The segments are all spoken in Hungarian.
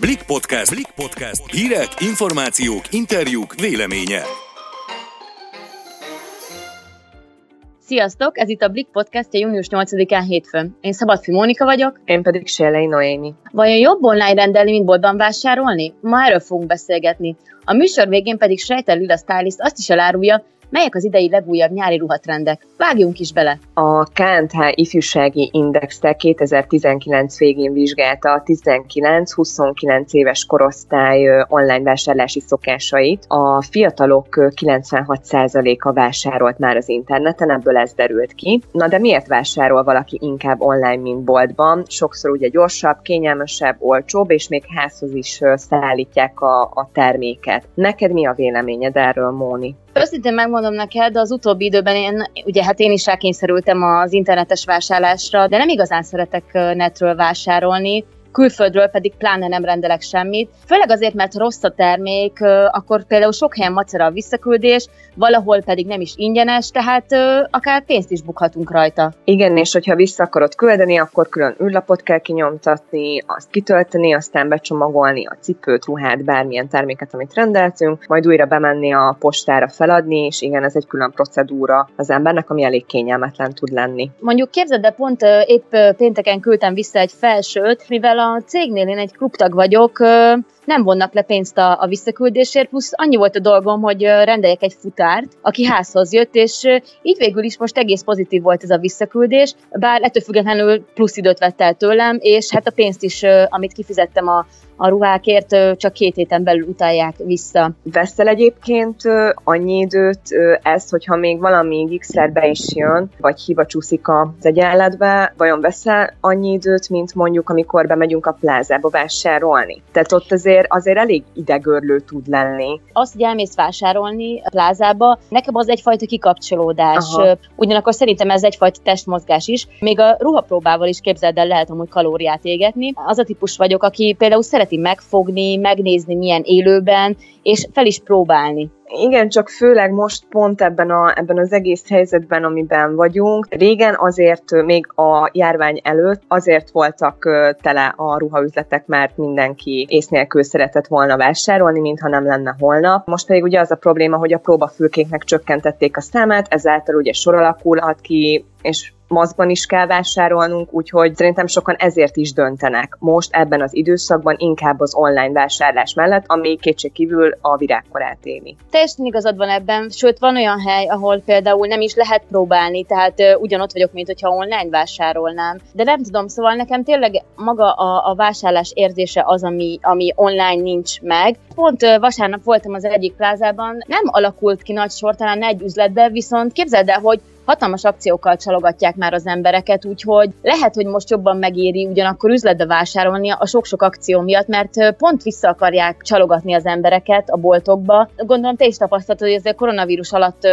Blik Podcast. Blik Podcast. Hírek, információk, interjúk, véleménye. Sziasztok! Ez itt a Blik Podcast, a június 8-án hétfőn. Én Szabadfi Mónika vagyok. Én pedig Sélei Noémi. Vajon jobb online rendelni, mint boltban vásárolni? Ma erről fogunk beszélgetni. A műsor végén pedig Sejter Lila Stylist azt is elárulja, Melyek az idei legújabb nyári ruhatrendek? Vágjunk is bele! A KNTH ifjúsági indexte 2019 végén vizsgálta a 19-29 éves korosztály online vásárlási szokásait. A fiatalok 96%-a vásárolt már az interneten, ebből ez derült ki. Na de miért vásárol valaki inkább online, mint boltban? Sokszor ugye gyorsabb, kényelmesebb, olcsóbb, és még házhoz is szállítják a, a terméket. Neked mi a véleményed erről, Móni? Őszintén megmondom neked, az utóbbi időben én, ugye hát én is rákényszerültem az internetes vásárlásra, de nem igazán szeretek netről vásárolni külföldről pedig pláne nem rendelek semmit. Főleg azért, mert rossz a termék, akkor például sok helyen macera a visszaküldés, valahol pedig nem is ingyenes, tehát akár pénzt is bukhatunk rajta. Igen, és hogyha vissza akarod küldeni, akkor külön űrlapot kell kinyomtatni, azt kitölteni, aztán becsomagolni a cipőt, ruhát, bármilyen terméket, amit rendeltünk, majd újra bemenni a postára feladni, és igen, ez egy külön procedúra az embernek, ami elég kényelmetlen tud lenni. Mondjuk képzeld, de pont épp pénteken küldtem vissza egy felsőt, mivel a a cégnél én egy klubtag vagyok, nem vonnak le pénzt a visszaküldésért, plusz annyi volt a dolgom, hogy rendeljek egy futárt, aki házhoz jött, és így végül is most egész pozitív volt ez a visszaküldés, bár ettől függetlenül plusz időt vett el tőlem, és hát a pénzt is, amit kifizettem a, a ruhákért csak két héten belül utalják vissza. Veszel egyébként annyi időt ez, hogyha még valami x be is jön, vagy hiba csúszik az egyenletbe, vajon veszel annyi időt, mint mondjuk, amikor bemegyünk a plázába vásárolni? Tehát ott azért, azért elég idegörlő tud lenni. Azt, hogy elmész vásárolni a plázába, nekem az egyfajta kikapcsolódás. Aha. Ugyanakkor szerintem ez egyfajta testmozgás is. Még a ruhapróbával is képzeld el, lehet amúgy kalóriát égetni. Az a típus vagyok, aki például szeret szereti megfogni, megnézni milyen élőben, és fel is próbálni. Igen, csak főleg most pont ebben, a, ebben az egész helyzetben, amiben vagyunk. Régen azért, még a járvány előtt, azért voltak tele a ruhaüzletek, mert mindenki ész nélkül szeretett volna vásárolni, mintha nem lenne holnap. Most pedig ugye az a probléma, hogy a próbafülkéknek csökkentették a számát, ezáltal ugye sor alakulhat ki, és maszkban is kell vásárolnunk, úgyhogy szerintem sokan ezért is döntenek most ebben az időszakban inkább az online vásárlás mellett, ami kétségkívül a virágkorát éli. Teljesen igazad van ebben, sőt van olyan hely, ahol például nem is lehet próbálni, tehát uh, ugyanott vagyok, mint hogyha online vásárolnám. De nem tudom, szóval nekem tényleg maga a, a vásárlás érzése az, ami, ami online nincs meg. Pont uh, vasárnap voltam az egyik plázában, nem alakult ki nagy sor, talán egy üzletbe, viszont képzeld el, hogy hatalmas akciókkal csalogatják már az embereket, úgyhogy lehet, hogy most jobban megéri ugyanakkor üzletbe vásárolni a sok-sok akció miatt, mert pont vissza akarják csalogatni az embereket a boltokba. Gondolom te is tapasztaltad, hogy ez a koronavírus alatt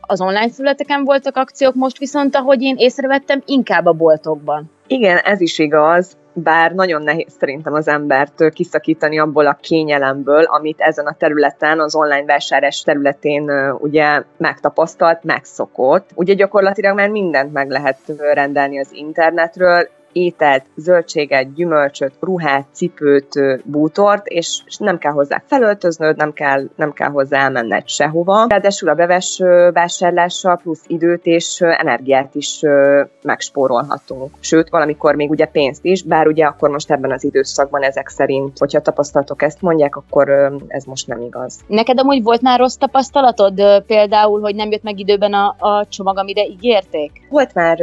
az online születeken voltak akciók, most viszont, ahogy én észrevettem, inkább a boltokban. Igen, ez is igaz bár nagyon nehéz szerintem az embert kiszakítani abból a kényelemből, amit ezen a területen, az online vásárlás területén ugye megtapasztalt, megszokott. Ugye gyakorlatilag már mindent meg lehet rendelni az internetről, ételt, zöldséget, gyümölcsöt, ruhát, cipőt, bútort, és nem kell hozzá felöltöznöd, nem kell, nem kell hozzá elmenned sehova. Ráadásul a beves vásárlással plusz időt és energiát is megspórolhatunk. Sőt, valamikor még ugye pénzt is, bár ugye akkor most ebben az időszakban ezek szerint, hogyha tapasztalatok ezt mondják, akkor ez most nem igaz. Neked amúgy volt már rossz tapasztalatod? Például, hogy nem jött meg időben a, a csomag, amire ígérték? Volt már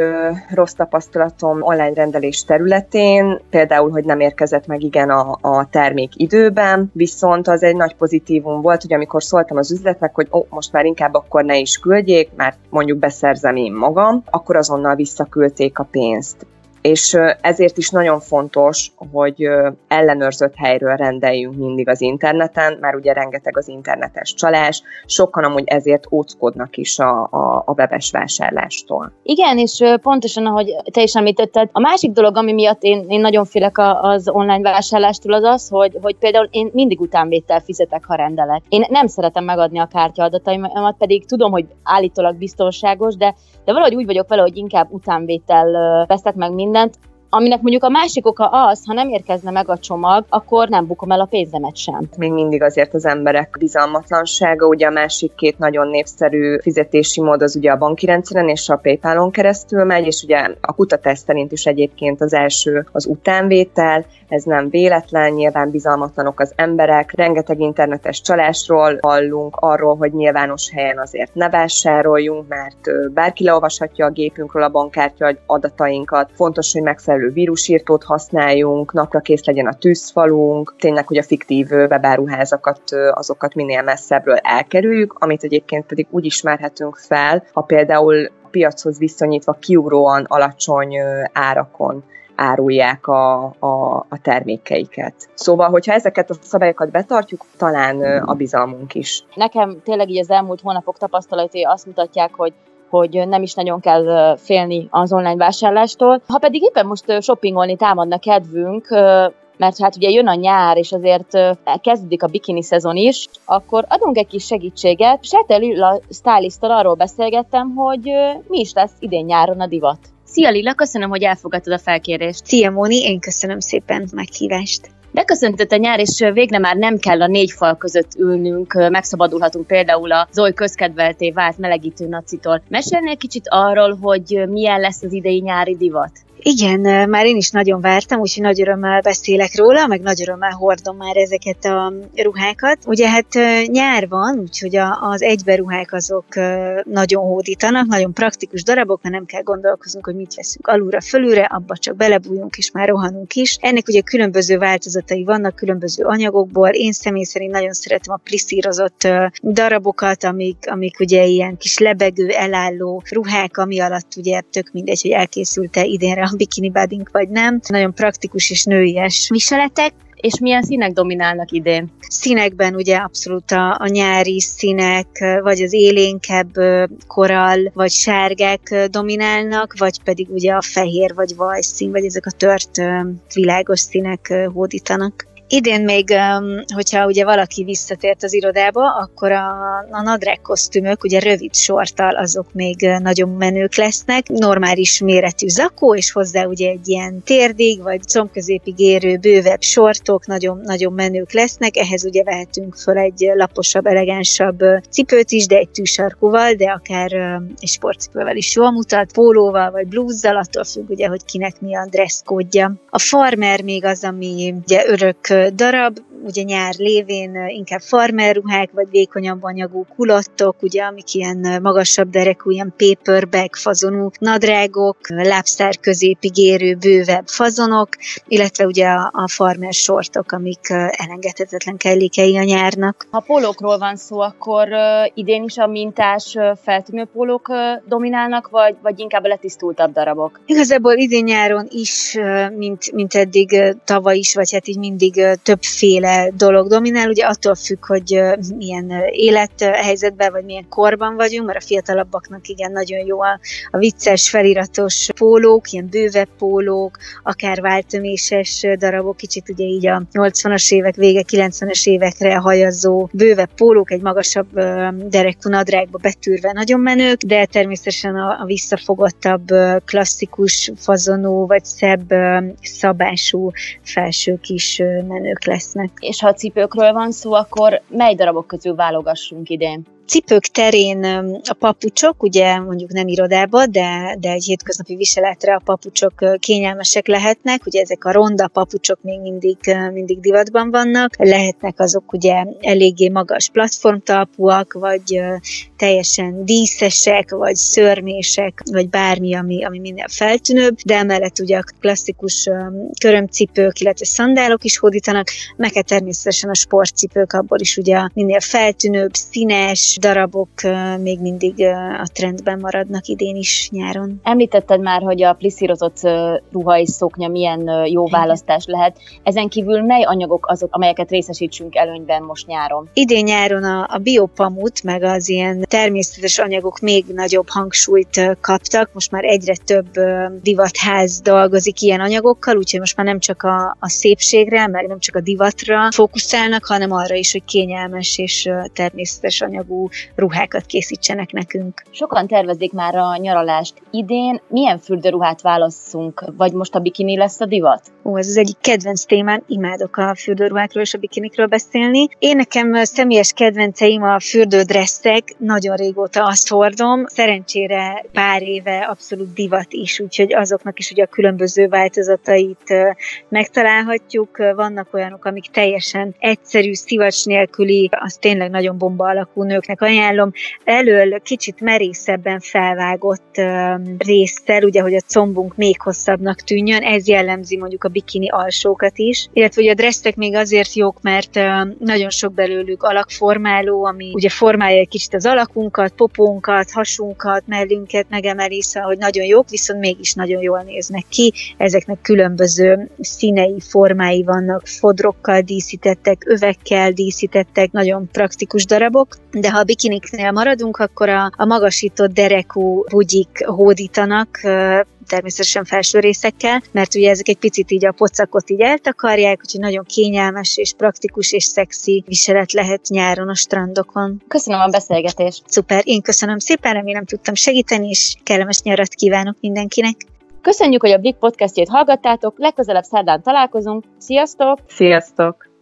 rossz tapasztalatom online rendelés termelés területén, például, hogy nem érkezett meg igen a, a termék időben, viszont az egy nagy pozitívum volt, hogy amikor szóltam az üzletnek, hogy ó, most már inkább akkor ne is küldjék, mert mondjuk beszerzem én magam, akkor azonnal visszaküldték a pénzt és ezért is nagyon fontos, hogy ellenőrzött helyről rendeljünk mindig az interneten, mert ugye rengeteg az internetes csalás, sokan amúgy ezért óckodnak is a, a, a webes vásárlástól. Igen, és pontosan, ahogy te is említetted, a másik dolog, ami miatt én, én nagyon félek az online vásárlástól, az az, hogy, hogy például én mindig utánvétel fizetek, ha rendelek. Én nem szeretem megadni a kártyaadataimmat, pedig tudom, hogy állítólag biztonságos, de, de valahogy úgy vagyok vele, hogy inkább utánvétel veszek meg mindent, Benden aminek mondjuk a másik oka az, ha nem érkezne meg a csomag, akkor nem bukom el a pénzemet sem. Még mindig azért az emberek bizalmatlansága, ugye a másik két nagyon népszerű fizetési mód az ugye a banki rendszeren és a PayPal-on keresztül megy, és ugye a kutatás szerint is egyébként az első az utánvétel, ez nem véletlen, nyilván bizalmatlanok az emberek, rengeteg internetes csalásról hallunk, arról, hogy nyilvános helyen azért ne vásároljunk, mert bárki leolvashatja a gépünkről a bankkártya adatainkat, fontos, hogy megfelelő vírusírtót használjunk, napra kész legyen a tűzfalunk, tényleg, hogy a fiktív webáruházakat, azokat minél messzebbről elkerüljük, amit egyébként pedig úgy ismerhetünk fel, ha például piachoz viszonyítva kiugróan alacsony árakon árulják a, a, a termékeiket. Szóval, hogyha ezeket a szabályokat betartjuk, talán a bizalmunk is. Nekem tényleg így az elmúlt hónapok tapasztalatai azt mutatják, hogy hogy nem is nagyon kell félni az online vásárlástól. Ha pedig éppen most shoppingolni támadna kedvünk, mert hát ugye jön a nyár, és azért kezdődik a bikini szezon is, akkor adunk egy kis segítséget. Sete Lilla stylisttal arról beszélgettem, hogy mi is lesz idén nyáron a divat. Szia Lilla, köszönöm, hogy elfogadtad a felkérést. Szia Móni, én köszönöm szépen a meghívást. Beköszöntött a nyár, és végre már nem kell a négy fal között ülnünk, megszabadulhatunk például a Zoly közkedvelté vált melegítő nacitól. Mesélnél kicsit arról, hogy milyen lesz az idei nyári divat? Igen, már én is nagyon vártam, úgyhogy nagy örömmel beszélek róla, meg nagy örömmel hordom már ezeket a ruhákat. Ugye hát nyár van, úgyhogy az egyberuhák azok nagyon hódítanak, nagyon praktikus darabok, mert nem kell gondolkoznunk, hogy mit veszünk alulra, fölülre, abba csak belebújunk és már rohanunk is. Ennek ugye különböző változatai vannak, különböző anyagokból. Én személy szerint nagyon szeretem a pliszírozott darabokat, amik, amik ugye ilyen kis lebegő, elálló ruhák, ami alatt ugye tök mindegy, hogy elkészült-e idénre bikini badink vagy nem. Nagyon praktikus és nőies viseletek, és milyen színek dominálnak idén? Színekben ugye abszolút a, a nyári színek, vagy az élénkebb korall, vagy sárgák dominálnak, vagy pedig ugye a fehér, vagy vajszín, vagy ezek a tört világos színek hódítanak. Idén még, hogyha ugye valaki visszatért az irodába, akkor a, a nadrág kosztümök, ugye rövid sorttal, azok még nagyon menők lesznek. Normális méretű zakó, és hozzá ugye egy ilyen térdig, vagy combközépig érő bővebb sortok, nagyon, nagyon menők lesznek. Ehhez ugye vehetünk föl egy laposabb, elegánsabb cipőt is, de egy tűsarkúval, de akár egy sportcipővel is jól mutat, pólóval vagy blúzzal, attól függ ugye, hogy kinek mi a dresszkódja. A farmer még az, ami ugye örök darab, ugye nyár lévén inkább farmerruhák, vagy vékonyabb anyagú kulottok, ugye, amik ilyen magasabb derekú, ilyen paperback fazonú nadrágok, lábszár középig érő bővebb fazonok, illetve ugye a, a farmer sortok, amik elengedhetetlen kellékei a nyárnak. Ha pólókról van szó, akkor idén is a mintás feltűnő pólók dominálnak, vagy, vagy inkább a letisztultabb darabok? Igazából idén nyáron is, mint, mint eddig tavaly is, vagy hát így mindig többféle dolog dominál, ugye attól függ, hogy milyen élethelyzetben vagy milyen korban vagyunk, mert a fiatalabbaknak igen nagyon jó a, a vicces, feliratos pólók, ilyen bővebb pólók, akár váltöméses darabok, kicsit ugye így a 80-as évek vége, 90-es évekre hajazó bővebb pólók, egy magasabb derekú nadrágba betűrve nagyon menők, de természetesen a, a visszafogottabb, klasszikus fazonú vagy szebb szabású felsők is menők lesznek. És ha a cipőkről van szó, akkor mely darabok közül válogassunk idén? Cipők terén a papucsok, ugye mondjuk nem irodába, de, de egy hétköznapi viseletre a papucsok kényelmesek lehetnek, ugye ezek a ronda papucsok még mindig, mindig divatban vannak, lehetnek azok ugye eléggé magas platformtalpúak, vagy teljesen díszesek, vagy szörmések, vagy bármi, ami, ami minél feltűnőbb, de emellett ugye a klasszikus körömcipők, illetve szandálok is hódítanak, meg természetesen a sportcipők, abból is ugye minél feltűnőbb, színes, darabok még mindig a trendben maradnak idén is nyáron. Említetted már, hogy a pliszírozott ruha és szoknya milyen jó választás lehet. Ezen kívül mely anyagok azok, amelyeket részesítsünk előnyben most nyáron? Idén nyáron a, a biopamut, meg az ilyen természetes anyagok még nagyobb hangsúlyt kaptak. Most már egyre több divatház dolgozik ilyen anyagokkal, úgyhogy most már nem csak a, a szépségre, meg nem csak a divatra fókuszálnak, hanem arra is, hogy kényelmes és természetes anyagú ruhákat készítsenek nekünk. Sokan tervezik már a nyaralást idén. Milyen fürdőruhát válasszunk? Vagy most a bikini lesz a divat? Ó, ez az egyik kedvenc témám, imádok a fürdőruhákról és a bikinikről beszélni. Én nekem személyes kedvenceim a fürdődresszek, nagyon régóta azt hordom. Szerencsére pár éve abszolút divat is, úgyhogy azoknak is ugye a különböző változatait megtalálhatjuk. Vannak olyanok, amik teljesen egyszerű, szivacs nélküli, az tényleg nagyon bomba alakú nőknek ajánlom. Elől kicsit merészebben felvágott résszel, ugye, hogy a combunk még hosszabbnak tűnjön, ez jellemzi mondjuk a bikini alsókat is, illetve ugye a dresszek még azért jók, mert nagyon sok belőlük alakformáló, ami ugye formálja egy kicsit az alakunkat, popónkat, hasunkat, mellünket megemeli, szóval, hogy nagyon jók, viszont mégis nagyon jól néznek ki. Ezeknek különböző színei, formái vannak, fodrokkal díszítettek, övekkel díszítettek, nagyon praktikus darabok, de ha bikiniknél maradunk, akkor a, a magasított derekú bugyik hódítanak, természetesen felső részekkel, mert ugye ezek egy picit így a pocakot így eltakarják, úgyhogy nagyon kényelmes és praktikus és szexi viselet lehet nyáron a strandokon. Köszönöm a beszélgetést. Szuper, én köszönöm szépen, remélem tudtam segíteni, és kellemes nyarat kívánok mindenkinek. Köszönjük, hogy a Big Podcastjét hallgattátok, legközelebb szerdán találkozunk. Sziasztok! Sziasztok!